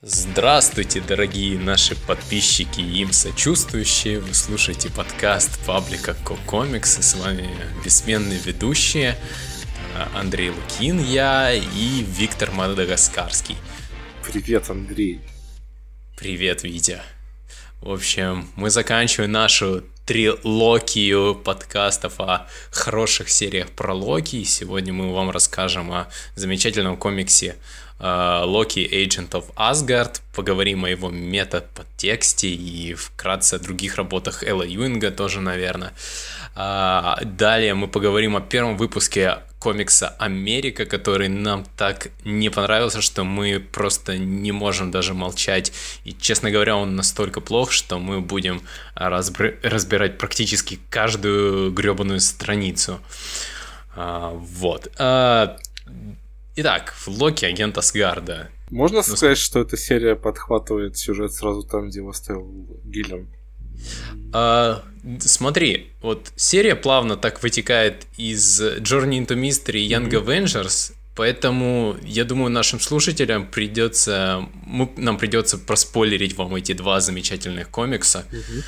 Здравствуйте, дорогие наши подписчики и им сочувствующие. Вы слушаете подкаст паблика Кокомикс. И с вами бессменные ведущие э, Андрей Лукин, я и Виктор Мадагаскарский. Привет, Андрей. Привет, Витя. В общем, мы заканчиваем нашу трилогию подкастов о хороших сериях про Локи. И сегодня мы вам расскажем о замечательном комиксе Э, Локи Agent of Asgard, поговорим о его метод-подтексте и вкратце о других работах Элла Юинга тоже, наверное. А, далее мы поговорим о первом выпуске комикса «Америка», который нам так не понравился, что мы просто не можем даже молчать. И, честно говоря, он настолько плох, что мы будем разбирать практически каждую гребаную страницу. А, вот. А, Итак, Локи агент Асгарда. Можно ну, сказать, что эта серия подхватывает сюжет сразу там, где его оставил Гиллен? А, смотри, вот серия плавно так вытекает из Journey into Mystery и Young mm-hmm. Avengers, поэтому я думаю, нашим слушателям придется, мы, нам придется проспойлерить вам эти два замечательных комикса. Mm-hmm.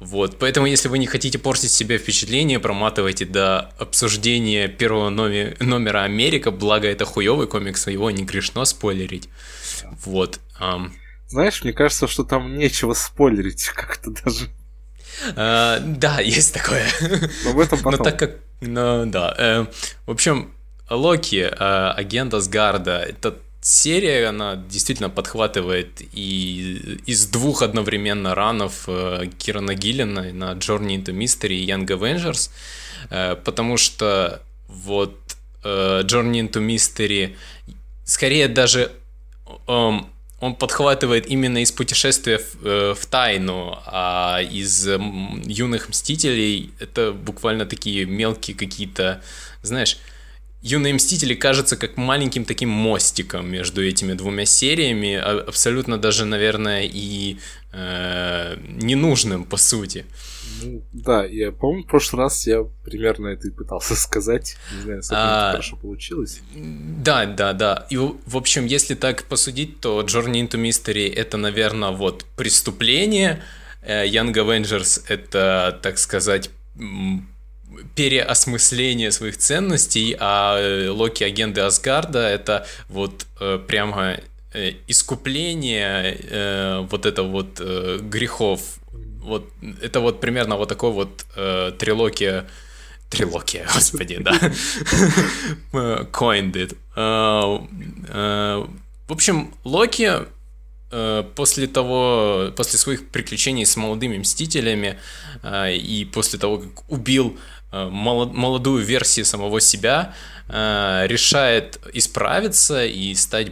Вот, поэтому, если вы не хотите портить себе впечатление, проматывайте до обсуждения первого номер, номера Америка, благо это хуёвый комикс, его не грешно спойлерить. Вот. Um... Знаешь, мне кажется, что там нечего спойлерить как-то даже. Uh, да, есть такое. Но в этом потом. Но так как... Ну, да. Uh, в общем, Локи, uh, агент Асгарда, это серия, она действительно подхватывает и из двух одновременно ранов э, Кирана Гиллина на Journey into Mystery и Young Avengers, э, потому что вот э, Journey into Mystery скорее даже эм, он подхватывает именно из путешествия в, в тайну, а из юных мстителей это буквально такие мелкие какие-то, знаешь, Юные Мстители кажется как маленьким таким мостиком между этими двумя сериями, а, абсолютно даже, наверное, и э, ненужным, по сути. Ну, да, я помню, в прошлый раз я примерно это и пытался сказать. Не знаю, насколько а, хорошо получилось. Да, да, да. И, в общем, если так посудить, то Journey into Mystery — это, наверное, вот преступление, э, Young Avengers — это, так сказать, переосмысление своих ценностей, а э, Локи агенты Асгарда это вот э, прямо искупление э, вот это вот э, грехов. Вот это вот примерно вот такой вот э, трилогия трилогия, господи, да. Coined it. В общем, Локи после того, после своих приключений с молодыми мстителями и после того, как убил Э, молодую версию самого себя, э, решает исправиться и стать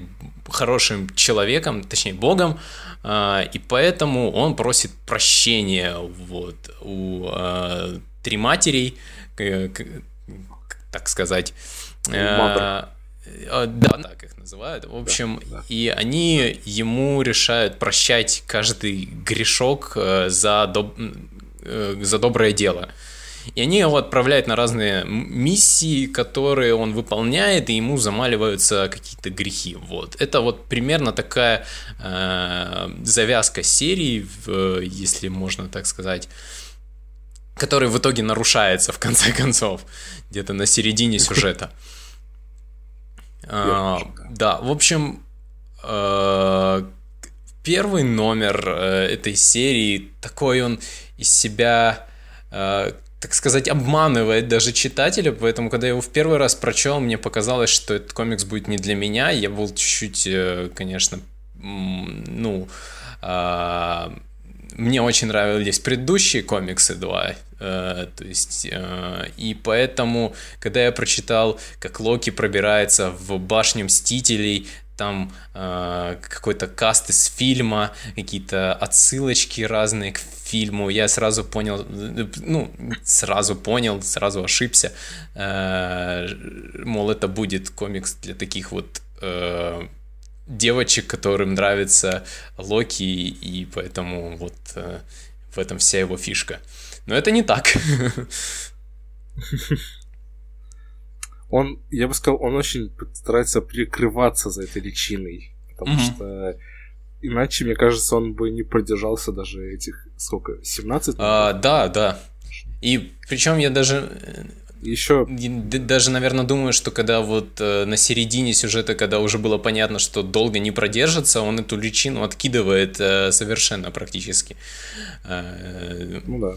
хорошим человеком, точнее богом, э, и поэтому он просит прощения вот, у три матерей, так сказать. Mother. Да, так их называют. В общем, да, да. и они ему решают прощать каждый грешок за, доб... за доброе дело. И они его отправляют на разные миссии, которые он выполняет, и ему замаливаются какие-то грехи. Вот. Это вот примерно такая э, завязка серии, в, если можно так сказать которая в итоге нарушается в конце концов, где-то на середине сюжета. А, да, в общем, э, первый номер э, этой серии такой он из себя э, так сказать, обманывает даже читателя, поэтому, когда я его в первый раз прочел, мне показалось, что этот комикс будет не для меня, я был чуть-чуть, э, конечно, ну, а, мне очень нравились предыдущие комиксы два, э, то есть, э, и поэтому, когда я прочитал, как Локи пробирается в башню Мстителей, там э, какой-то каст из фильма, какие-то отсылочки разные к фильму. Я сразу понял, ну, сразу понял, сразу ошибся. Э, мол, это будет комикс для таких вот э, девочек, которым нравится Локи, и поэтому вот э, в этом вся его фишка. Но это не так. Он, я бы сказал, он очень старается прикрываться за этой личиной, потому mm-hmm. что иначе, мне кажется, он бы не продержался даже этих, сколько, 17? А, да, да. И причем я даже э, еще... Даже, наверное, думаю, что когда вот э, на середине сюжета, когда уже было понятно, что долго не продержится, он эту личину откидывает э, совершенно практически. Э, ну да.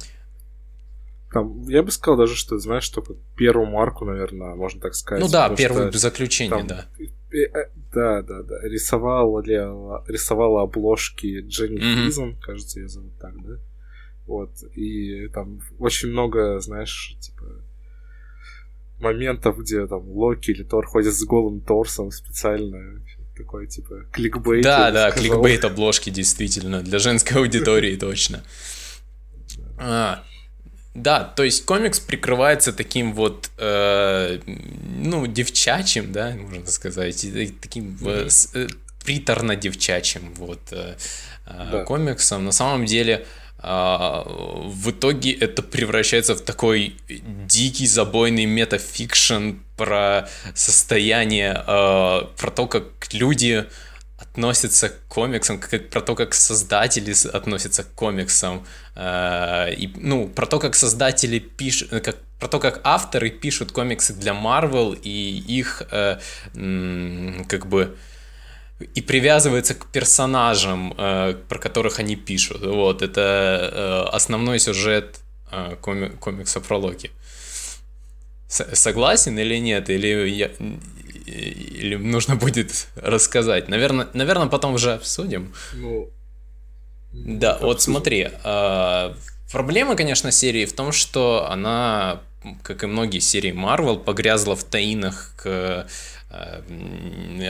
Там, я бы сказал даже, что, знаешь, только первую марку, наверное, можно так сказать. Ну да, первое заключение, там, да. Э, да, да, да. Рисовала, рисовала обложки Дженни mm-hmm. Физон, кажется, ее зовут так, да? Вот. И там очень много, знаешь, типа моментов, где там Локи или Тор ходят с голым торсом специально. Такой, типа, кликбейт. Да, да, кликбейт обложки, действительно. Для женской аудитории точно. А, да, то есть комикс прикрывается таким вот, э, ну, девчачим, да, можно сказать, таким э, э, приторно-девчачим вот э, э, да. комиксом. На самом деле, а, в итоге это превращается в такой дикий забойный metafiction про состояние, а, про то, как люди относятся к комиксам, как, про то, как создатели относятся к комиксам, а, и, ну, про то, как создатели пишут, как, про то, как авторы пишут комиксы для Marvel и их э, как бы и привязывается к персонажам, э, про которых они пишут. Вот, это э, основной сюжет э, коми- комикса про Локи. С- согласен или нет? Или, я, или нужно будет рассказать? Наверное, наверное потом уже обсудим. Ну, да, обсудим. вот смотри. Э, проблема, конечно, серии в том, что она, как и многие серии Marvel, погрязла в таинах к Э,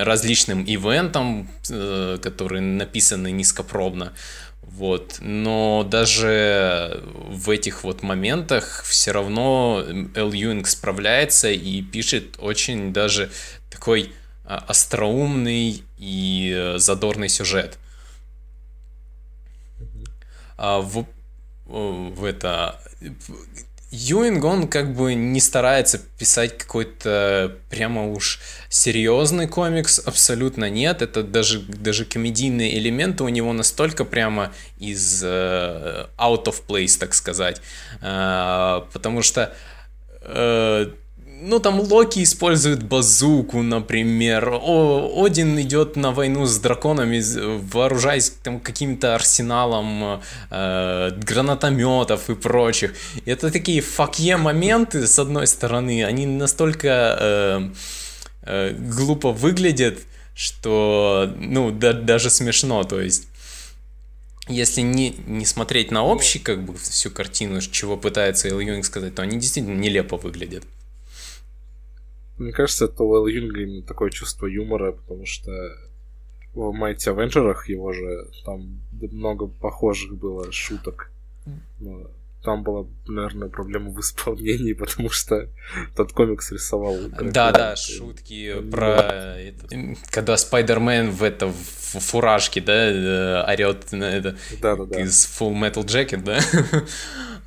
различным ивентам, э, которые написаны низкопробно. Вот. Но даже в этих вот моментах все равно Эл Юинг справляется и пишет очень даже такой а, остроумный и задорный сюжет. А в, в это Юинг, он как бы не старается писать какой-то прямо уж серьезный комикс, абсолютно нет. Это даже, даже комедийные элементы у него настолько прямо из uh, out of place, так сказать. Uh, потому что uh, ну, там Локи использует базуку, например. О, Один идет на войну с драконами, вооружаясь там каким-то арсеналом э, гранатометов и прочих. Это такие факье моменты, с одной стороны, они настолько э, э, глупо выглядят, что, ну, да, даже смешно, то есть если не, не смотреть на общий, как бы, всю картину, чего пытается Эл Юнг сказать, то они действительно нелепо выглядят. Мне кажется, это у Эл Юнга именно такое чувство юмора, потому что в Mighty Авенджерах его же там много похожих было шуток. Но там была, наверное, проблема в исполнении, потому что тот комикс рисовал. Да, да, шутки про это, когда Спайдермен в это в фуражке, да, э, орет на это да, да, да. из Full Metal Jacket, да.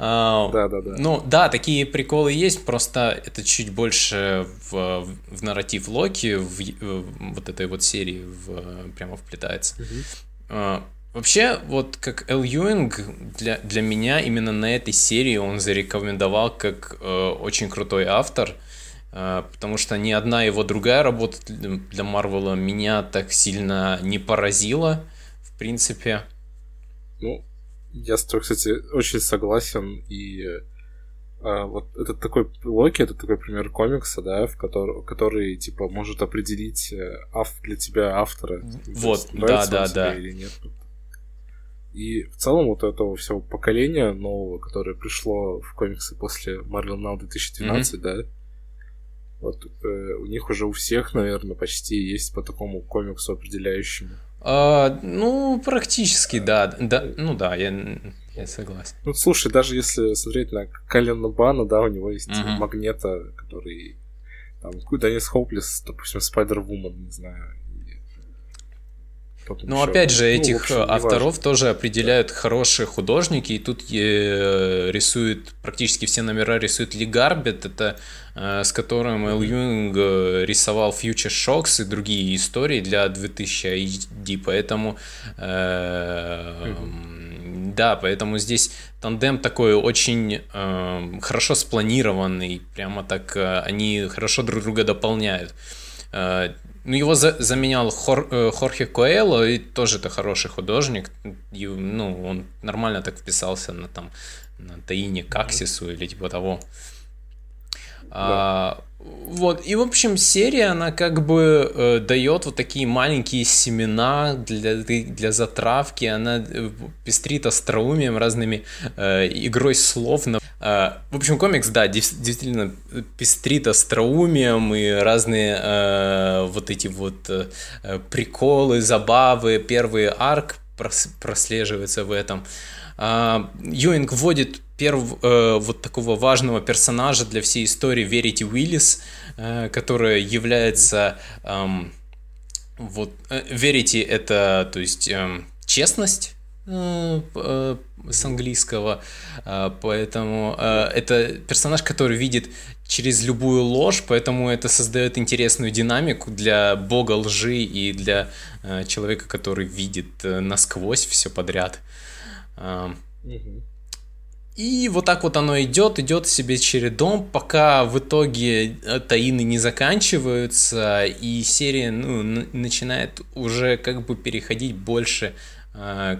А, да, да, да. Ну, да, такие приколы есть, просто это чуть больше в, в нарратив Локи, в, в вот этой вот серии в, прямо вплетается. Угу. Вообще, вот как Эл Юинг, для, для меня именно на этой серии он зарекомендовал как э, очень крутой автор, э, потому что ни одна его другая работа для Марвела меня так сильно не поразила, в принципе. Ну, я с тобой, кстати, очень согласен, и а, вот это такой Локи, это такой пример комикса, да, в который, который типа может определить э, ав, для тебя автора. Вот, да, да, да. Или нет. И в целом вот этого всего поколения нового, которое пришло в комиксы после Marvel Now 2012, mm-hmm. да, вот э, у них уже у всех, наверное, почти есть по такому комиксу определяющему. А, ну, практически, да. да. Ну да, я, я согласен. Ну, слушай, даже если смотреть на Калина Бана, да, у него есть mm-hmm. Магнета, который там, Деннис Хоуплес, допустим, Спайдер Вумен, не знаю, потом Но опять же, ну, этих общем, авторов важно. тоже определяют да. хорошие художники, и тут э, рисует, практически все номера рисует Ли Гарбет, это э, с которым Эл Юнг э, рисовал Future Shocks и другие истории для 2000 HD, поэтому э, да, поэтому здесь тандем такой очень э, хорошо спланированный, прямо так э, они хорошо друг друга дополняют. Э, ну, его за, заменял Хор, э, Хорхе Коэло, и тоже это хороший художник. И, ну, он нормально так вписался на там на Таине Каксису или типа того. Да. А, вот, и в общем серия, она как бы э, дает вот такие маленькие семена для, для затравки, она э, пестрит остроумием, разными э, игрой слов. На, в общем, комикс, да, действительно пестрит остроумием и разные э, вот эти вот э, приколы, забавы, первый арк прослеживается в этом. А, Юинг вводит перв, э, вот такого важного персонажа для всей истории Верити Уиллис, э, которая является э, вот Верити это то есть э, честность э, э, с английского, э, поэтому э, это персонаж, который видит через любую ложь, поэтому это создает интересную динамику для бога лжи и для э, человека, который видит э, насквозь все подряд. И вот так вот оно идет, идет себе чередом, пока в итоге э, таины не заканчиваются, и серия ну, начинает уже как бы переходить больше э,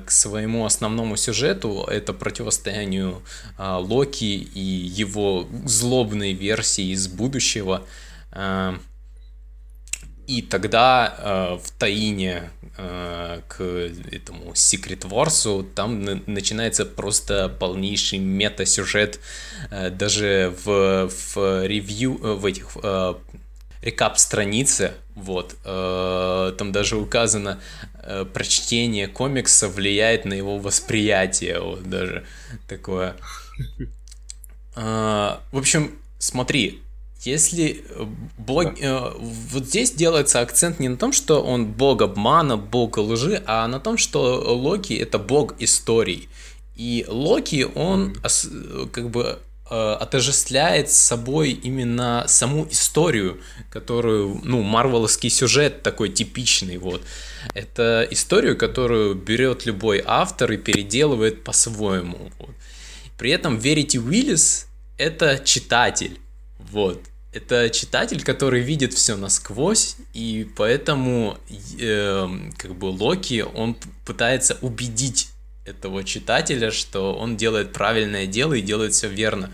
к своему основному сюжету, это противостоянию э, Локи и его злобной версии из будущего. Э, и тогда э, в Таине э, к этому Secret Wars там на- начинается просто полнейший мета-сюжет. Э, даже в, в ревью, э, в этих э, рекап странице, вот, э, там даже указано, э, прочтение комикса влияет на его восприятие, вот даже такое. Э, в общем, смотри, если э, бог... Да. Э, вот здесь делается акцент не на том, что он бог обмана, бог лжи, а на том, что Локи это бог историй. И Локи, он mm-hmm. как бы отождествляет с собой именно саму историю, которую, ну, марвеловский сюжет такой типичный, вот. Это историю, которую берет любой автор и переделывает по-своему. Вот. При этом Верити Уиллис — это читатель. Вот. Это читатель, который видит все насквозь, и поэтому э, как бы Локи, он пытается убедить этого читателя, что он делает правильное дело и делает все верно.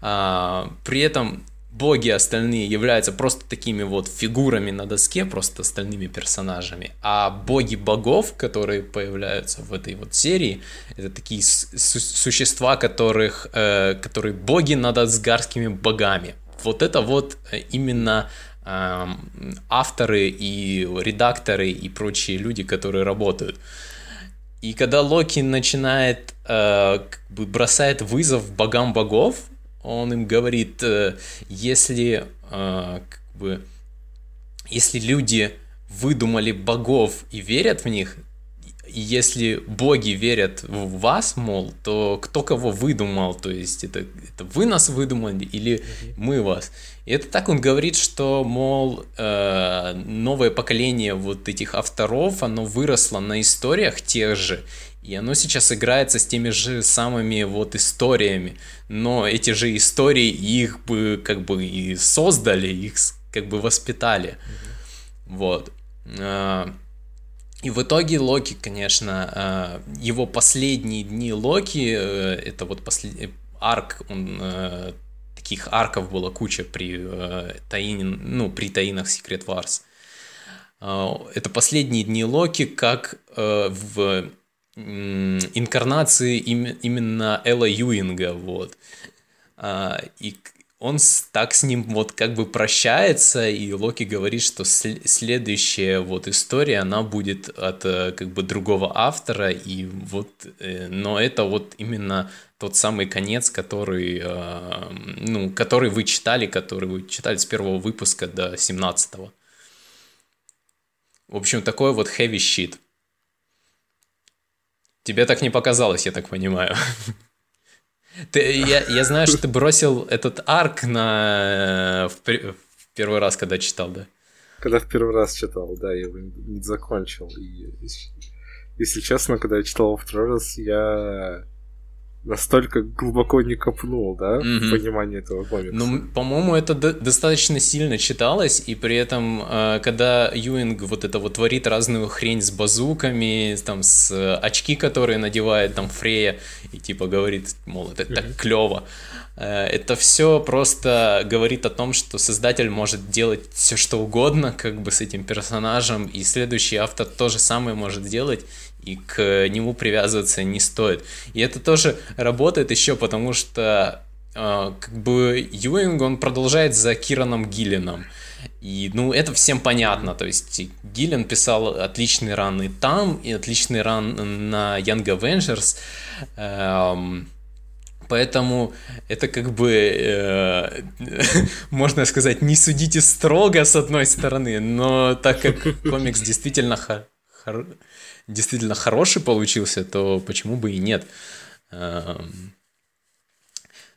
А, при этом боги остальные являются просто такими вот фигурами на доске, просто остальными персонажами, а боги богов, которые появляются в этой вот серии, это такие су- существа, которых, э, которые боги над асгарскими богами. Вот это вот э, именно э, авторы и редакторы и прочие люди, которые работают. И когда Локи начинает, э, как бы бросает вызов богам богов, он им говорит, э, если э, как бы, если люди выдумали богов и верят в них, если боги верят в вас, мол, то кто кого выдумал, то есть это, это вы нас выдумали или мы вас. И это так он говорит, что, мол, э, новое поколение вот этих авторов, оно выросло на историях тех же, и оно сейчас играется с теми же самыми вот историями, но эти же истории их бы как бы и создали, их как бы воспитали. Mm-hmm. Вот. И в итоге Локи, конечно, а, его последние дни Локи, э, это вот последний арк, он э, таких арков было куча при э, ну, при Таинах Wars. А, это последние дни Локи, как в инкарнации им, именно Элла Юинга, вот. И он так с ним вот как бы прощается, и Локи говорит, что следующая вот история, она будет от э, как бы другого автора, и вот, э, но это вот именно тот самый конец, который, э, ну, который вы читали, который вы читали с первого выпуска до 17 -го. В общем, такой вот heavy shit. Тебе так не показалось, я так понимаю. Ты, я, я знаю, что ты бросил этот арк на в, в первый раз, когда читал, да? Когда в первый раз читал, да, я его не закончил. И, если честно, когда я читал во второй раз, я настолько глубоко не копнул, да, mm-hmm. в понимании этого комикса. Ну, по-моему, это до- достаточно сильно читалось, и при этом, э, когда Юинг вот это вот творит разную хрень с базуками, там, с э, очки, которые надевает там Фрея, и типа говорит, мол, это mm-hmm. так клево. Э, это все просто говорит о том, что создатель может делать все что угодно, как бы с этим персонажем, и следующий автор то же самое может делать, и к нему привязываться не стоит. И это тоже работает еще потому, что э, как бы Юинг, он продолжает за Кираном Гиллином. И, ну, это всем понятно. То есть Гиллен писал отличный ран и там, и отличный ран на Young Avengers. Эм, Поэтому это как бы, э, можно сказать, не судите строго с одной стороны, но так как комикс действительно хор действительно хороший получился, то почему бы и нет? Эм,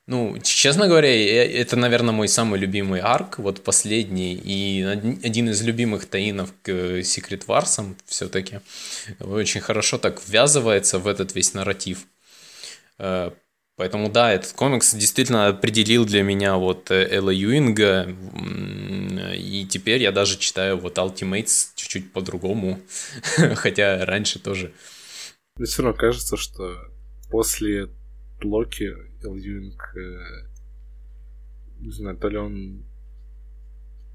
ну, честно говоря, это, наверное, мой самый любимый арк, вот последний, и один из любимых таинов к Secret Wars все-таки. Очень хорошо так ввязывается в этот весь нарратив. Поэтому да, этот комикс действительно определил для меня вот э, Элла Юинга, и теперь я даже читаю вот Ultimates чуть-чуть по-другому, хотя раньше тоже. Мне все равно кажется, что после Локи Эл Юинг, э, не знаю, то ли он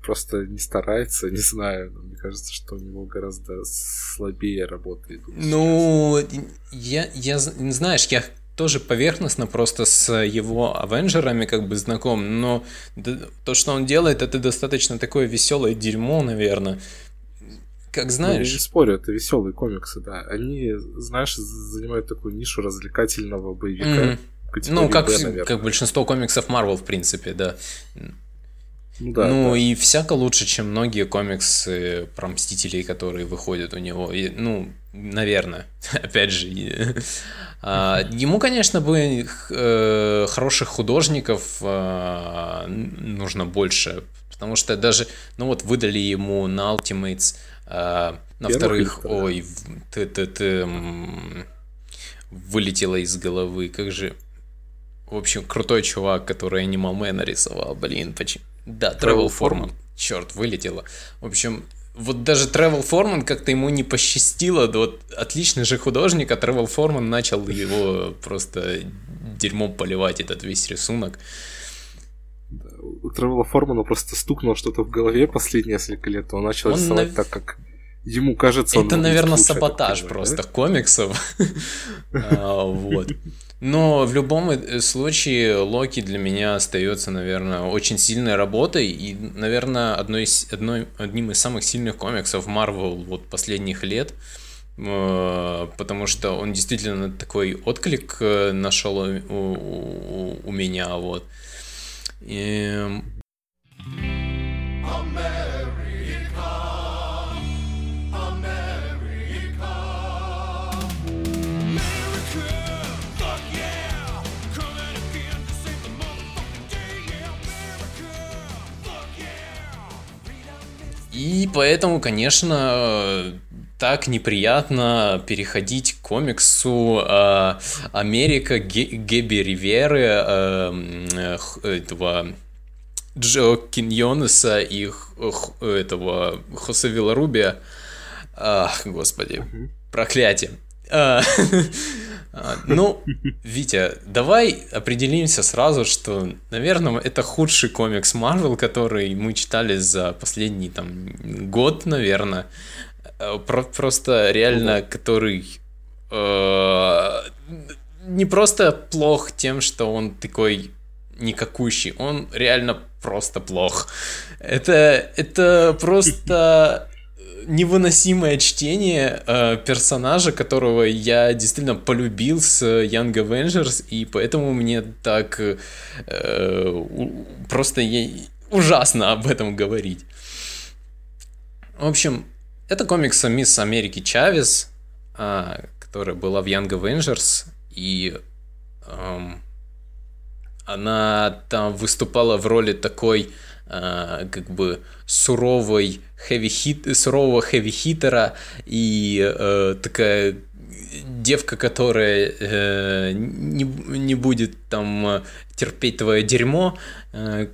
просто не старается, не знаю. Но мне кажется, что у него гораздо слабее работает. Ну, я, я, знаешь, я тоже поверхностно просто с его Авенджерами как бы знаком, но то, что он делает, это достаточно такое веселое дерьмо, наверное. Как знаешь. Ну, не спорю, это веселые комиксы, да. Они, знаешь, занимают такую нишу развлекательного боевика. Mm. Ну, как, B, как большинство комиксов Marvel, в принципе, да. Ну, да, ну да. и всяко лучше, чем многие комиксы про Мстителей, которые выходят у него. И, ну, наверное, опять же. А, ему, конечно, бы э, хороших художников а, нужно больше, потому что даже, ну вот выдали ему на Ultimates, а, на вторых, ой, ты, ты, ты, вылетело из головы, как же, в общем, крутой чувак, который Animal Man нарисовал, блин, почему? Да, Travel Foreman, черт, вылетело. В общем, вот даже Тревел Форман как-то ему не посчастило. Вот отличный же художник, а Тревел Форман начал его просто дерьмом поливать, этот весь рисунок. у Тревела Формана просто стукнуло что-то в голове последние несколько лет, он начал он рисовать нав... так, как ему кажется... Это, наверное, саботаж просто комиксов. А, вот. Но в любом э, случае Локи для меня остается, наверное, очень сильной работой и, наверное, одной из, одной, одним из самых сильных комиксов Marvel вот последних лет, э, потому что он действительно такой отклик э, нашел у, у, у меня, вот. И... И поэтому, конечно, так неприятно переходить к комиксу э, Америка Геби Риверы, э, этого Джо Киньонеса и этого Хосе Виларубия. Ах, господи, проклятие. А, ну, Витя, давай определимся сразу, что, наверное, это худший комикс Марвел, который мы читали за последний там год, наверное. Э, про просто реально, который э, не просто плох тем, что он такой никакущий, он реально просто плох. Это, это просто невыносимое чтение э, персонажа, которого я действительно полюбил с Young Avengers, и поэтому мне так э, просто я, ужасно об этом говорить. В общем, Это комикс Мисс Америки Чавес, а, которая была в Young Avengers, и эм, она там выступала в роли такой э, как бы суровой хэви-хит, сурового хэви-хитера и э, такая девка, которая э, не, не будет там терпеть твое дерьмо, э,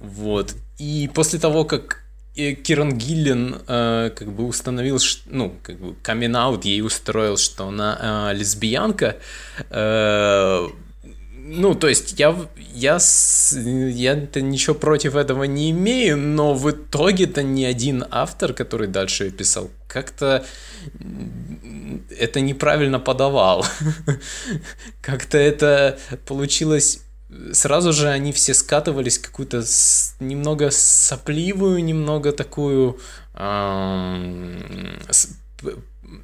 вот. И после того, как Киран Гиллен э, как бы установил, ну, как бы камин ей устроил, что она э, лесбиянка, э, ну, то есть я, я, я-то ничего против этого не имею, но в итоге-то ни один автор, который дальше писал, как-то это неправильно подавал. Как-то это получилось сразу же они все скатывались какую-то немного сопливую, немного такую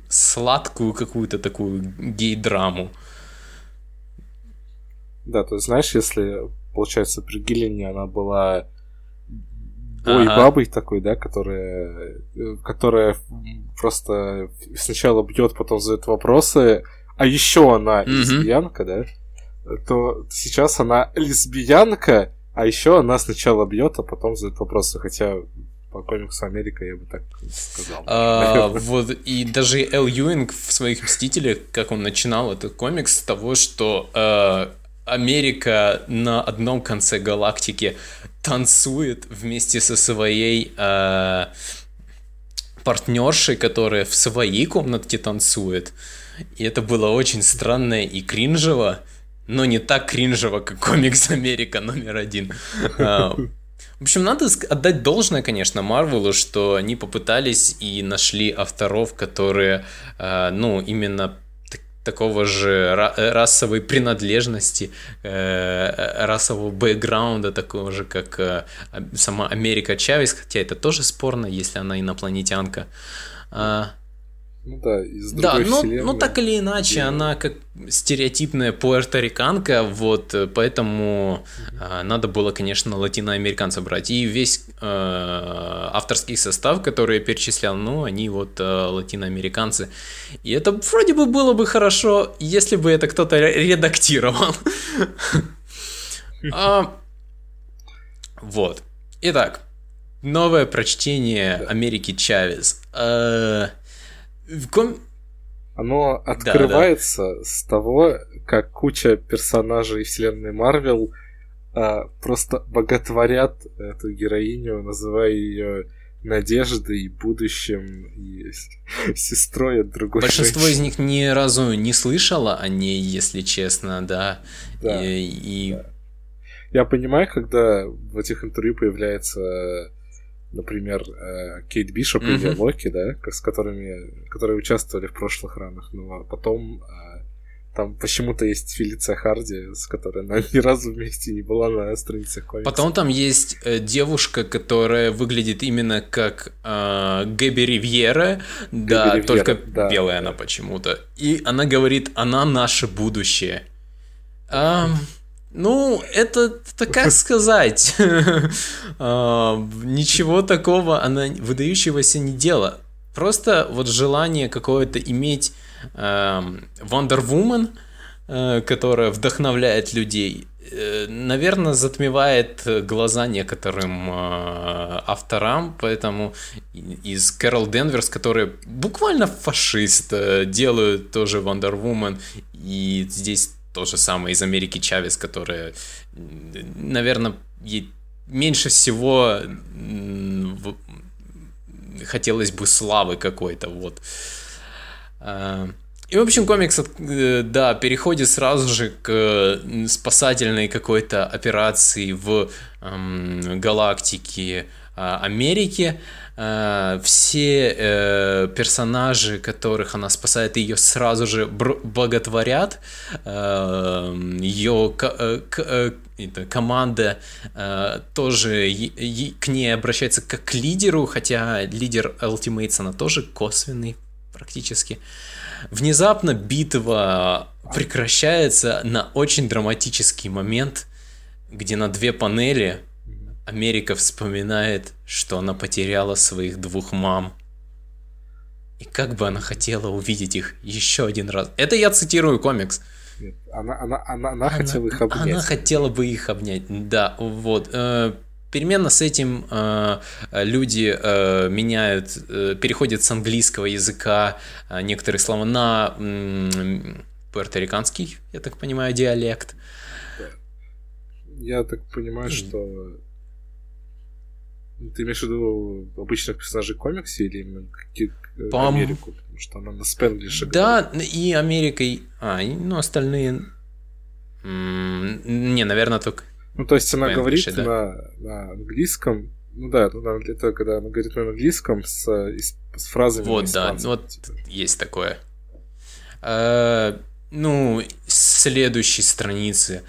сладкую какую-то такую гей-драму. Да, то есть, знаешь, если, получается, при Гиллине она была бой ага. бабой такой, да, которая, которая просто сначала бьет, потом задает вопросы, а еще она лесбиянка, да, то сейчас она лесбиянка, а еще она сначала бьет, а потом задает вопросы, хотя по комиксу Америка я бы так сказал. А, вот, и даже Эл Юинг в своих «Мстителях», как он начинал этот комикс с того, что э, Америка на одном конце галактики танцует вместе со своей э, партнершей, которая в своей комнатке танцует. И это было очень странно и кринжево, но не так кринжево, как комикс Америка номер один. А, в общем, надо отдать должное, конечно, Марвелу, что они попытались и нашли авторов, которые, э, ну, именно такого же расовой принадлежности, э, расового бэкграунда, такого же, как э, сама Америка Чавес, хотя это тоже спорно, если она инопланетянка. Ну да, из Да, но, но так или иначе, где... она как стереотипная пуэрториканка, вот, э, поэтому mm-hmm. э, надо было, конечно, латиноамериканца брать. И весь э, авторский состав, который я перечислял, ну, они вот э, латиноамериканцы. И это вроде бы было бы хорошо, если бы это кто-то редактировал. А, вот. Итак, новое прочтение Америки Чавес. В ком... Оно открывается да, да. с того, как куча персонажей вселенной Марвел а, просто боготворят эту героиню, называя ее надеждой, будущим и сестрой от другой Большинство женщины. из них ни разу не слышало о ней, если честно, да. да, и, и... да. Я понимаю, когда в этих интервью появляется например, э, Кейт Бишоп mm-hmm. или Локи, да, с которыми, которые участвовали в прошлых ранах, ну а потом э, там почему-то есть Фелиция Харди, с которой она ни разу вместе не была на странице комикса. Потом там есть э, девушка, которая выглядит именно как э, Гэби Ривьера, Гэби да, Ривьера, только да, белая да. она почему-то. И она говорит, она наше будущее. Um... Ну, это, это как сказать? А, ничего такого она выдающегося не делала. Просто вот желание какое-то иметь эм, Wonder Woman, э, которая вдохновляет людей, э, наверное, затмевает глаза некоторым э, авторам, поэтому из Кэрол Денверс, которые буквально фашист, делают тоже Wonder Woman, и здесь то же самое из Америки Чавес, которая, наверное, меньше всего хотелось бы славы какой-то, вот. А, и, в общем, комикс, э, да, переходит сразу же к спасательной какой-то операции в эм, галактике Америки. Э, все э, персонажи, которых она спасает, ее сразу же боготворят. Э, ее э, э, команда э, тоже к ней обращается как к лидеру, хотя лидер Ultimates она тоже косвенный практически. Внезапно битва прекращается на очень драматический момент, где на две панели Америка вспоминает, что она потеряла своих двух мам. И как бы она хотела увидеть их еще один раз. Это я цитирую комикс. Нет, она, она, она, она, она хотела их обнять. Она хотела бы их обнять, да, вот. Э, переменно с этим э, люди э, меняют, э, переходят с английского языка э, некоторые слова на э, пуэрториканский, я так понимаю, диалект. Я так понимаю, что ты имеешь в виду обычных персонажей комиксе или именно э, По Америку? Потому что она на спенглише. Да, говорит. и Америкой. А, ну остальные. Не, наверное, только. Ну, то есть она говорит да? на, на английском. Ну да, это когда она говорит на английском с, с фразами. Вот, да, вот типа. есть такое. А, ну, следующей страницы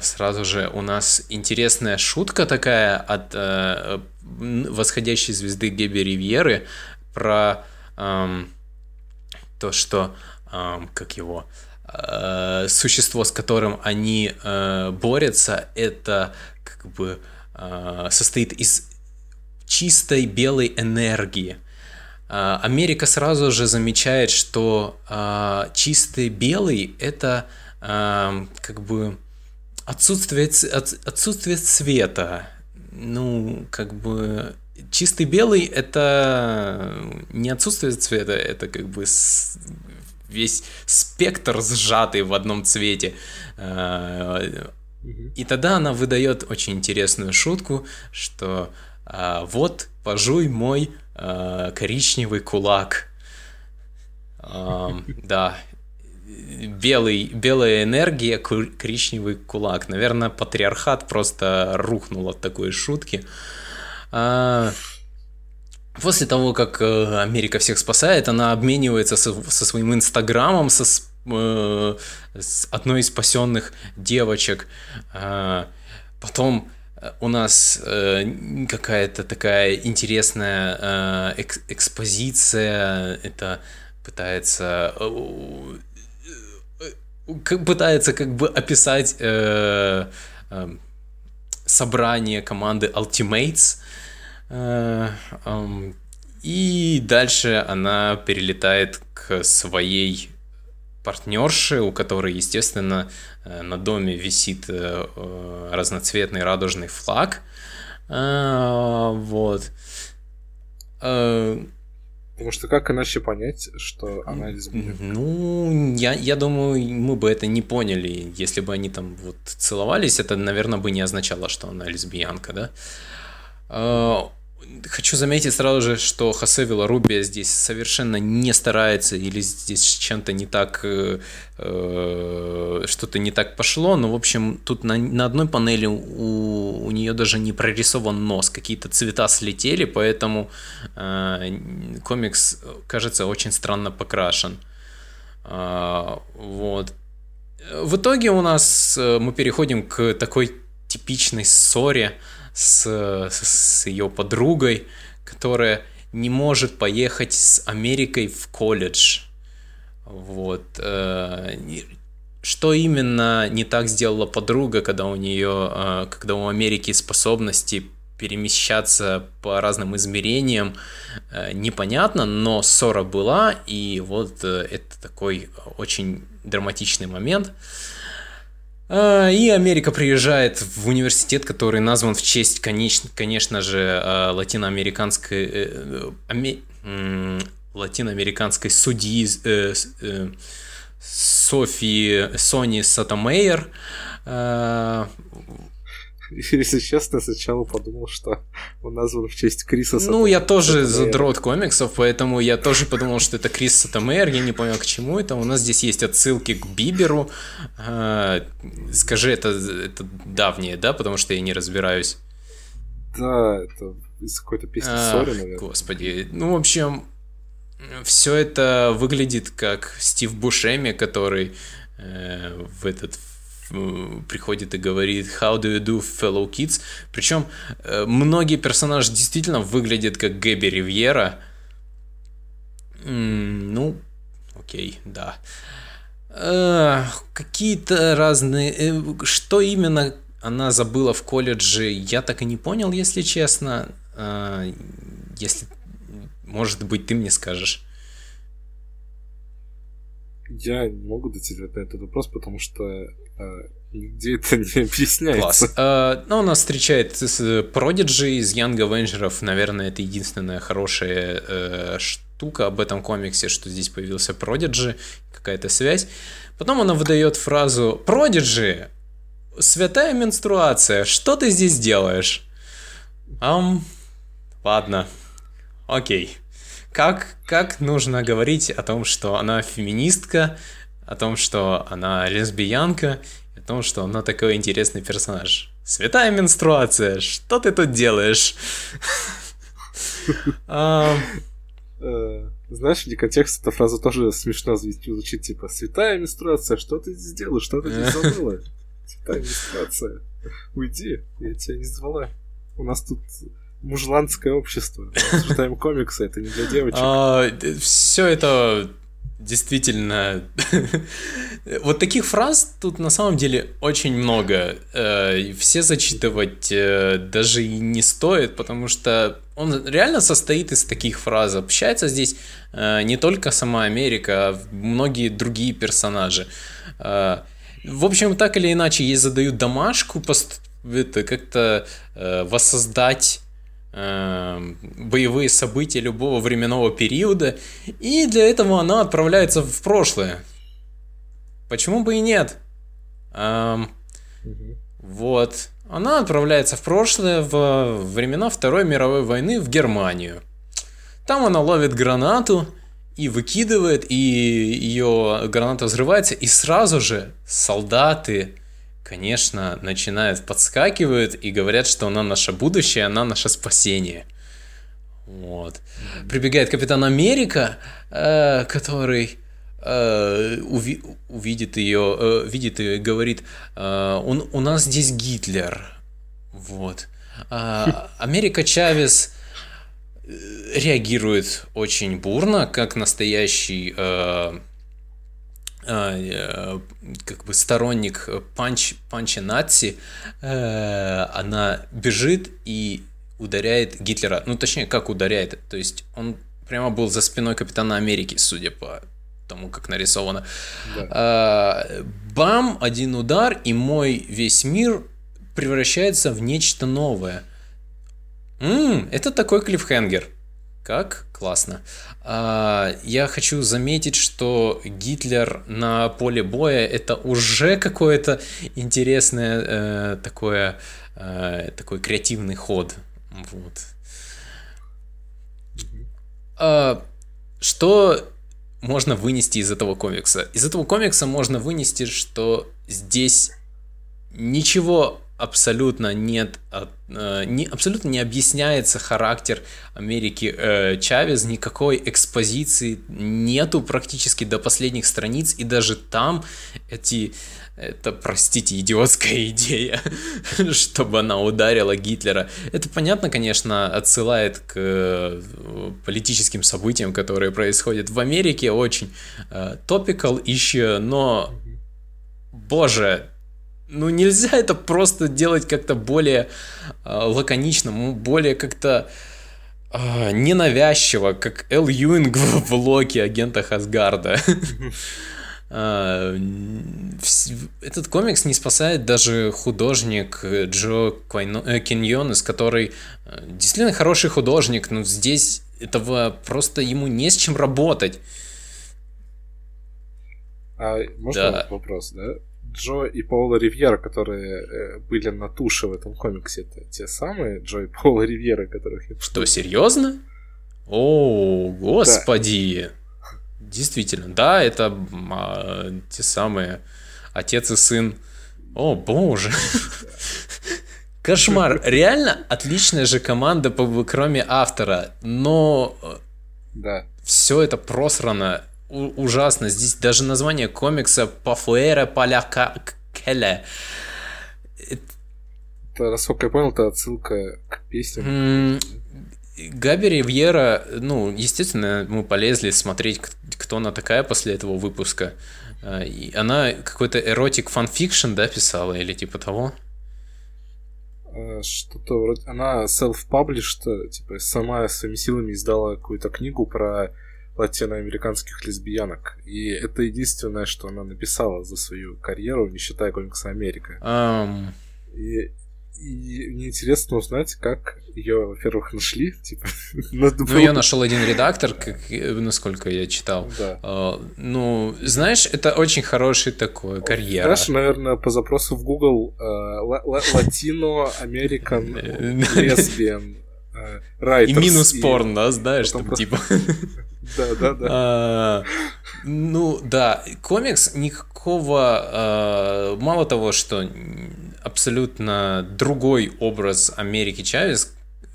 сразу же у нас интересная шутка такая от э, восходящей звезды Геби Ривьеры про эм, то, что, эм, как его, э, существо, с которым они э, борются, это как бы э, состоит из чистой белой энергии. Э, Америка сразу же замечает, что э, чистый белый это э, как бы отсутствие, отсутствие цвета ну, как бы чистый белый это не отсутствие цвета, это как бы весь спектр сжатый в одном цвете. А, и тогда она выдает очень интересную шутку, что а, вот пожуй мой а, коричневый кулак. Да, белый, белая энергия, коричневый кулак. Наверное, патриархат просто рухнул от такой шутки. А, после того, как э, Америка всех спасает, она обменивается со, со своим инстаграмом, со, э, с одной из спасенных девочек. А, потом э, у нас э, какая-то такая интересная э, экспозиция. Это пытается как, пытается как бы описать э, э, собрание команды Ultimates. Э, э, и дальше она перелетает к своей партнерше, у которой, естественно, э, на доме висит э, э, разноцветный радужный флаг. Вот. Потому что как иначе понять, что она лесбиянка? Ну, я, я думаю, мы бы это не поняли. Если бы они там вот целовались, это, наверное, бы не означало, что она лесбиянка, да? Хочу заметить сразу же, что Хосе Виларубия здесь совершенно не старается или здесь чем-то не так, э, э, что-то не так пошло, но, в общем, тут на, на одной панели у, у нее даже не прорисован нос, какие-то цвета слетели, поэтому э, комикс кажется очень странно покрашен. Э, вот. В итоге у нас э, мы переходим к такой типичной ссоре, с, с ее подругой, которая не может поехать с Америкой в колледж. Вот. Э, что именно не так сделала подруга, когда у нее, э, когда у Америки способности перемещаться по разным измерениям, э, непонятно, но ссора была, и вот это такой очень драматичный момент. И Америка приезжает в университет, который назван в честь, конечно, конечно же, а, латиноамериканской, э, э, латиноамериканской судьи э, Софии Сони Сатомейер. Если честно, сначала подумал, что он назван в честь Криса. Ну, я тоже задрот комиксов, поэтому я тоже подумал, что это Крис Сатомейр, я не понял, к чему это. У нас здесь есть отсылки к Биберу. А, скажи, это, это давнее, да, потому что я не разбираюсь. Да, это из какой-то песни а, Сори, наверное. Господи, ну, в общем, все это выглядит как Стив Бушеми, который э, в этот приходит и говорит How do you do, fellow kids? Причем э, многие персонажи действительно выглядят как Гэби Ривьера. Ну, окей, да. Э, какие-то разные... Э, что именно она забыла в колледже, я так и не понял, если честно. Если, может быть, ты мне скажешь. Я не могу ответ на этот вопрос, потому что э, нигде это не объясняется. Класс. Э, ну, нас встречает Prodigy из Young Avengers. Наверное, это единственная хорошая э, штука об этом комиксе, что здесь появился Prodigy, какая-то связь. Потом она выдает фразу «Prodigy! Святая менструация, что ты здесь делаешь?» Ам, ладно, окей. Как, как нужно говорить о том, что она феминистка, о том, что она лесбиянка, о том, что она такой интересный персонаж? Святая менструация, что ты тут делаешь? Э, знаешь, в контексте эта фраза тоже смешно звучит, типа «Святая менструация, что ты здесь делаешь? Что ты здесь забыла? Святая менструация, уйди, я тебя не звала. У нас тут мужланское общество. Обсуждаем комиксы, это не для девочек. А, все это действительно... вот таких фраз тут на самом деле очень много. Э, все зачитывать э, даже и не стоит, потому что он реально состоит из таких фраз. Общается здесь э, не только сама Америка, а многие другие персонажи. В общем, так или иначе, ей задают домашку, это как-то воссоздать боевые события любого временного периода, и для этого она отправляется в прошлое. Почему бы и нет? Эм. Вот. Она отправляется в прошлое, в времена Второй мировой войны в Германию. Там она ловит гранату и выкидывает, и ее граната взрывается, и сразу же солдаты, конечно, начинают, подскакивают и говорят, что она наше будущее, она наше спасение. Вот. Прибегает капитан Америка, э, который э, уви- увидит ее, э, видит и говорит, э, он, у нас здесь Гитлер. Вот. А, Америка Чавес э, реагирует очень бурно, как настоящий э, как бы сторонник панч, панча наци, э, она бежит и ударяет Гитлера. Ну, точнее, как ударяет. То есть он прямо был за спиной Капитана Америки, судя по тому, как нарисовано. Да. А, бам, один удар, и мой весь мир превращается в нечто новое. М-м, это такой клиффхенгер. Как? Классно. А, я хочу заметить, что Гитлер на поле боя это уже какое-то интересное э, такое э, такой креативный ход. Вот. А, что можно вынести из этого комикса? Из этого комикса можно вынести, что здесь ничего абсолютно нет, э, не, абсолютно не объясняется характер Америки э, Чавес, никакой экспозиции нету практически до последних страниц, и даже там эти, это, простите, идиотская идея, чтобы она ударила Гитлера. Это, понятно, конечно, отсылает к э, политическим событиям, которые происходят в Америке, очень э, topical issue, но, боже, ну нельзя это просто делать как-то более э, лаконично, более как-то э, ненавязчиво, как Эл Юинг в влоге агента Хасгарда. А, этот комикс не спасает даже художник Джо э, Киньонес, который э, действительно хороший художник, но здесь этого просто ему не с чем работать. А можно да. вопрос, да? Джо и Паула Ривьера, которые э, были на туше в этом комиксе, это те самые Джо и Паула Ривьера, которых я... Что, серьезно? О, господи! Да. Действительно, да, это а, те самые отец и сын. О, боже! Кошмар. Реально отличная же команда, кроме автора, но да. все это просрано ужасно. Здесь даже название комикса Пафуэра Поляка Келе. Это, насколько я понял, это отсылка к песням. Габи Ривьера, ну, естественно, мы полезли смотреть, кто она такая после этого выпуска. А, и она какой-то erotic fanfiction, да, писала, или типа того? А, что-то вроде... Она self-published, типа, сама своими силами издала какую-то книгу про латиноамериканских лесбиянок. И это единственное, что она написала за свою карьеру, не считая комикса Америка. Um... И и мне интересно узнать, как ее, во-первых, нашли. Типа, надо ну, было... ее нашел один редактор, как, насколько я читал. Да. Uh, ну, знаешь, это очень хороший такой карьера. Знаешь, наверное, по запросу в Google Latino American Lesbian uh, Writers. И минус порн, да, знаешь, там типа. Да, да, да. А, Ну да, комикс никакого, а, мало того, что абсолютно другой образ Америки Чавес.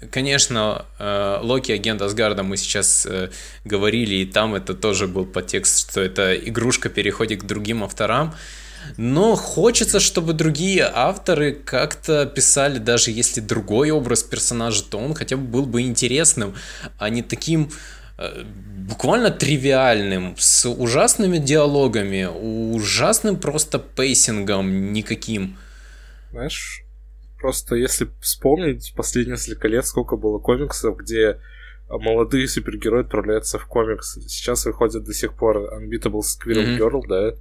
Конечно, э, Локи агент Асгарда мы сейчас э, говорили, и там это тоже был подтекст, что эта игрушка переходит к другим авторам. Но хочется, чтобы другие авторы как-то писали, даже если другой образ персонажа, то он хотя бы был бы интересным, а не таким буквально тривиальным, с ужасными диалогами, ужасным просто pacing ом никаким. Знаешь, просто если вспомнить последние несколько лет, сколько было комиксов, где молодые супергерои отправляются в комикс. Сейчас выходит до сих пор Unbeatable Squirrel Мгм. Girl, да?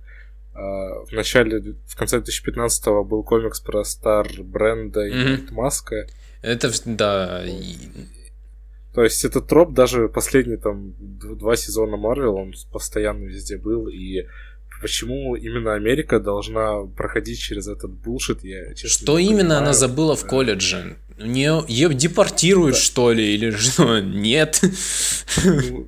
А, В начале, в конце 2015-го был комикс про Стар Бренда и. Кит Маска. Это, да, и- То есть этот троп даже последние там два сезона Марвел, он постоянно везде был, и почему именно Америка должна проходить через этот булшит, я честно что не именно она понимаю. забыла в колледже? У нее ее депортируют, Да. что ли, или что? Нет. Ну,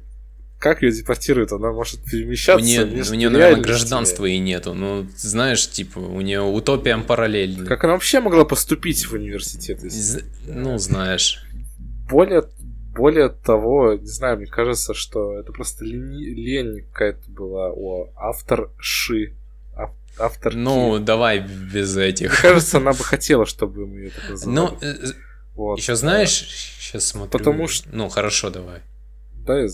Как ее депортируют? Она может У перемещаться. нее, между у нее, наверное, гражданства и нету. Ну, знаешь, типа, у нее утопиям параллельно. Как она вообще могла поступить в университет? если- Ну, знаешь. Более, более того, не знаю, мне кажется, что это просто лени- лень какая-то была у авторши. ав- Авторки. Ну, давай без Мне этих. кажется, она бы хотела, чтобы мы ее так называли. Ну, Вот. еще знаешь, сейчас смотрю. Потому что- Ну, хорошо, давай. Да, я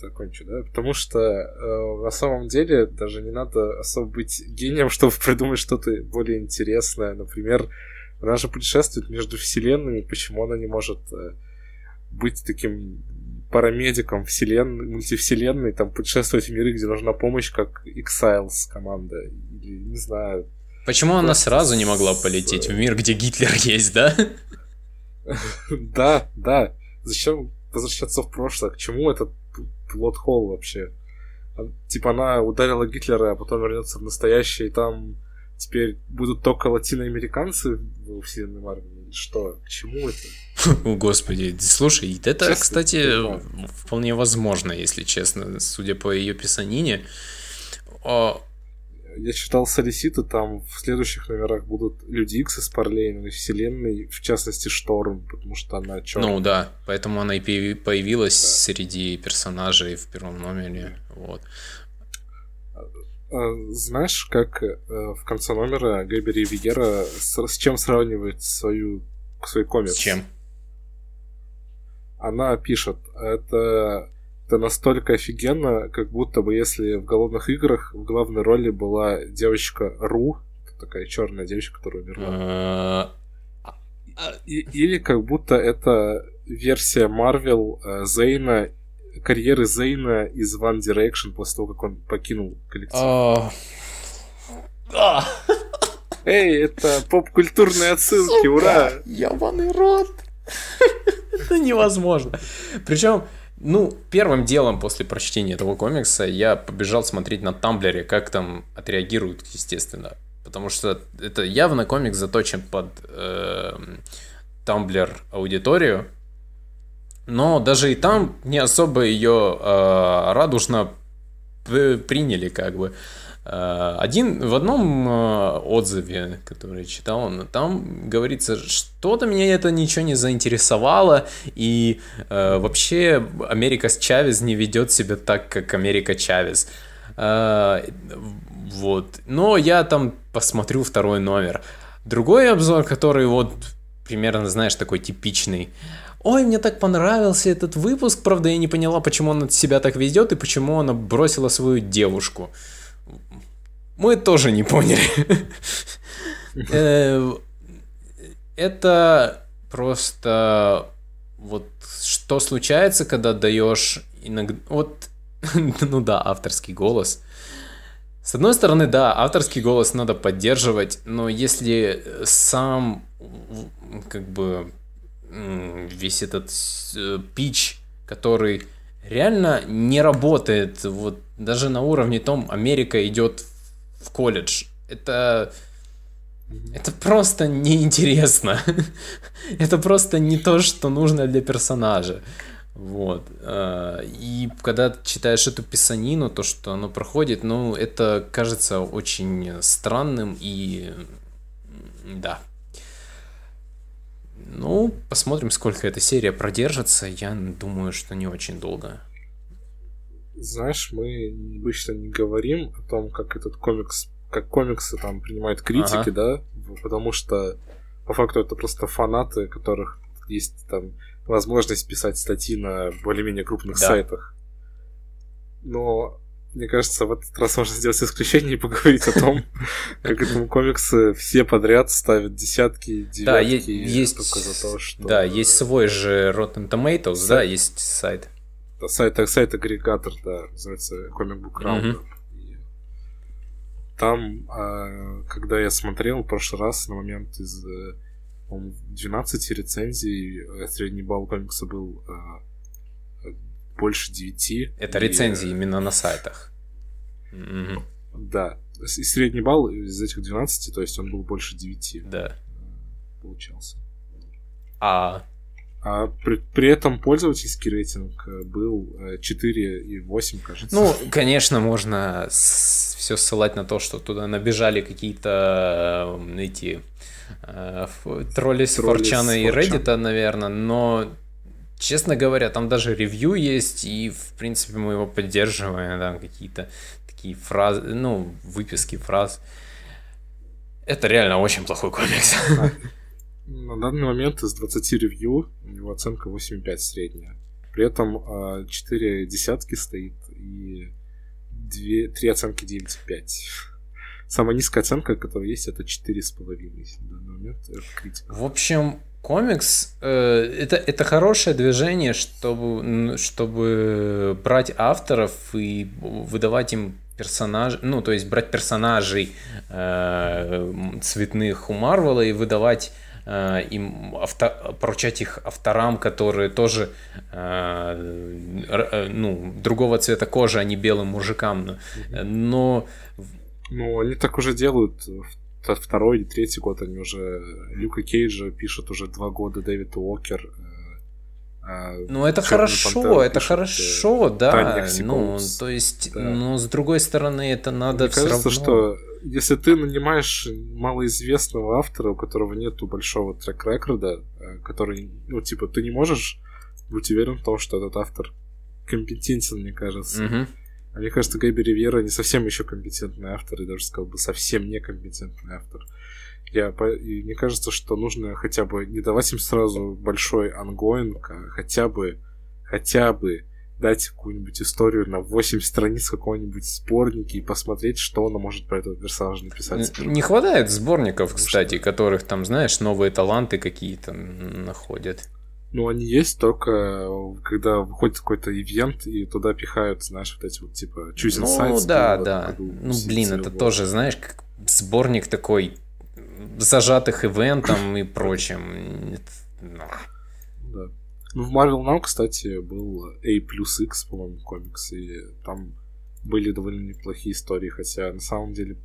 закончу, да? Потому что э, на самом деле даже не надо особо быть гением, чтобы придумать что-то более интересное. Например, она же путешествует между вселенными, почему она не может э, быть таким парамедиком вселенной, мультивселенной, там путешествовать в миры, где нужна помощь, как Exiles команда, или не знаю. Почему она сразу не могла полететь в мир, где Гитлер есть, да? Да, да. Зачем возвращаться в прошлое? К чему этот плот-холл вообще? Типа она ударила Гитлера, а потом вернется в настоящее, и там теперь будут только латиноамериканцы в вселенной Марвел? Что? К чему это? О, господи, слушай, это, Честно, кстати, вполне возможно, если честно, судя по ее писанине. О, Я читал Солиситы, там в следующих номерах будут Люди Икс из параллельной вселенной, в частности Шторм, потому что она черная. ну да, поэтому она и появи- появилась Да. среди персонажей в первом номере. Вот. А, Знаешь, как э, в конце номера Гэбери Вигера с, с чем сравнивает свою, свой комикс? С чем? Она пишет, это, это настолько офигенно, как будто бы если в голодных играх в главной роли была девочка Ру, такая черная девочка, которая умерла. Э, И- или как будто это версия Марвел э, Зейна, карьеры Зейна из One Direction после того, как он покинул коллектив. а, Эй, это поп-культурные отсылки, ура! Ебаный рот. Это невозможно. Причем, ну, первым делом после прочтения этого комикса я побежал смотреть на Тамблере, как там отреагируют, естественно. Потому что это явно комикс заточен под Тамблер аудиторию. Но даже и там не особо ее э, радужно приняли, как бы. Э, Один в одном э, отзыве, который читал, он, там говорится, что-то меня это ничего не заинтересовало, и э, вообще Америка с Чавес не ведет себя так, как Америка Чавес. Э, вот. Но я там посмотрю второй номер. Другой обзор, который вот примерно, знаешь, такой типичный. Ой, мне так понравился этот выпуск, правда, я не поняла, почему он себя так ведет и почему она бросила свою девушку. Мы тоже не поняли. Э, Это просто вот что случается, когда даешь иногда... Вот ну да, авторский голос. С одной стороны, да, авторский голос надо поддерживать, но если сам, как бы, весь этот э, пич, который реально не работает, вот даже на уровне том, Америка идет в колледж, это это просто неинтересно. это просто не то, что нужно для персонажа. Вот. А, и когда читаешь эту писанину, то, что оно проходит, ну, это кажется очень странным и... Да. Ну, посмотрим, сколько эта серия продержится. Я думаю, что не очень долго. Знаешь, мы обычно не говорим о том, как этот комикс как комиксы там принимают критики, ага. да, потому что по факту это просто фанаты, которых есть там возможность писать статьи на более-менее крупных да. сайтах. Но мне кажется, в этот раз можно сделать исключение и поговорить о том, как этому комиксы все подряд ставят десятки, девятки. Да, есть, только за то, что... Да, есть свой же Rotten Tomatoes, сайт... да, есть сайт. Да, сайт, сайт агрегатор, да, называется Comic Book Round. Угу. Там, а, когда я смотрел в прошлый раз, на момент из 12 рецензий, э, средний балл комикса был а, больше 9. Это и... рецензии именно на сайтах. Да. И средний балл из этих 12, то есть он был больше 9. Да. Получался. А а при, при этом пользовательский рейтинг э, был 4,8, э, кажется. Ну, конечно, можно с- все ссылать на то, что туда набежали какие-то э, эти э, тролли с Форчана и Reddit, наверное, но честно говоря, там даже ревью есть, и в принципе мы его поддерживаем, да, какие-то такие фразы, ну, выписки фраз. Это реально очень плохой комикс. На данный момент из 20 ревью у него оценка 8,5 средняя. При этом 4 а, десятки стоит и 2, 3 оценки 9,5. Самая низкая оценка, которая есть, это 4,5 на данный момент. Это критика. В общем, комикс э, это, это хорошее движение, чтобы, чтобы брать авторов и выдавать им персонаж, ну, то есть брать персонажей э, цветных у Марвела и выдавать Э, им авто, поручать их авторам, которые тоже э, э, ну, другого цвета кожи, а не белым мужикам. Но... Ну, они так уже делают второй или третий год они уже Люка Кейджа пишут уже два года Дэвид Уокер ну это хорошо, это хорошо, да. Ну то есть, да. но с другой стороны это надо Мне кажется, равно... что если ты нанимаешь малоизвестного автора, у которого нету большого track record а, э, который, ну, типа, ты не можешь быть уверен в том, что этот автор компетентен, мне кажется. Угу. А мне кажется, Гэби Ривера не совсем еще компетентный автор, и даже сказал бы совсем некомпетентный автор. Я, и мне кажется, что нужно хотя бы не давать им сразу большой ongoing, а хотя бы, хотя бы дать какую-нибудь историю на 8 страниц какого-нибудь сборника и посмотреть, что она может про этого персонажа написать. Не хватает сборников, кстати, которых там, знаешь, новые таланты какие-то находят. Ну, они есть только когда выходит какой-то ивент, и туда пихают, знаешь, вот эти вот типа choosing ну, Ну, да, да. Ну, блин, это тоже, знаешь, как сборник такой зажатых ивентом и прочим. Да. Ну, в Marvel Now, кстати, был A плюс X, по-моему, комикс, и там были довольно неплохие истории, хотя на самом деле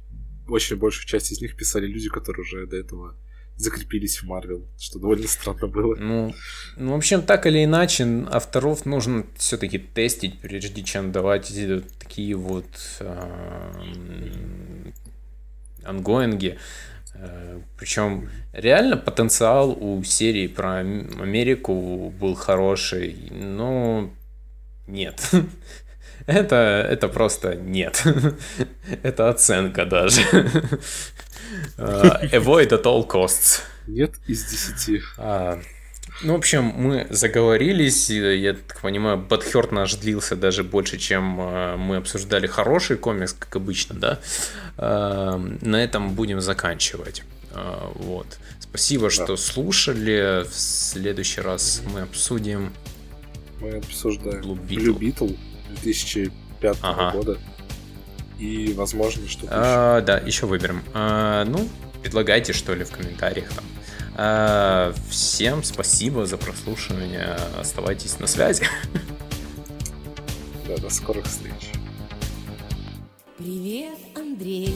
очень большую часть из них писали люди, которые уже до этого закрепились в Марвел, что довольно странно было. Ну, ну, в общем, так или иначе, авторов нужно все-таки тестить, прежде чем давать такие вот э, ангоинги. Э, Причем реально потенциал у серии про Америку был хороший, но нет. Это, это просто нет. это оценка даже. Э, avoid at all costs. Нет из десяти. А, ну, в общем, мы заговорились, я так понимаю, Бадхерт наш длился даже больше, чем э, мы обсуждали хороший комикс, как обычно, да. Э, на этом будем заканчивать. Вот. Спасибо, да. что слушали. В следующий раз мы обсудим... Мы обсуждаем Blue Beetle, Blue Beetle 2000 2025 ага. года. И, возможно, что а, Да, еще выберем. А, ну, предлагайте, что ли, в комментариях там. А, всем спасибо за прослушивание. Оставайтесь на связи. Да, до скорых встреч. Привет, Андрей.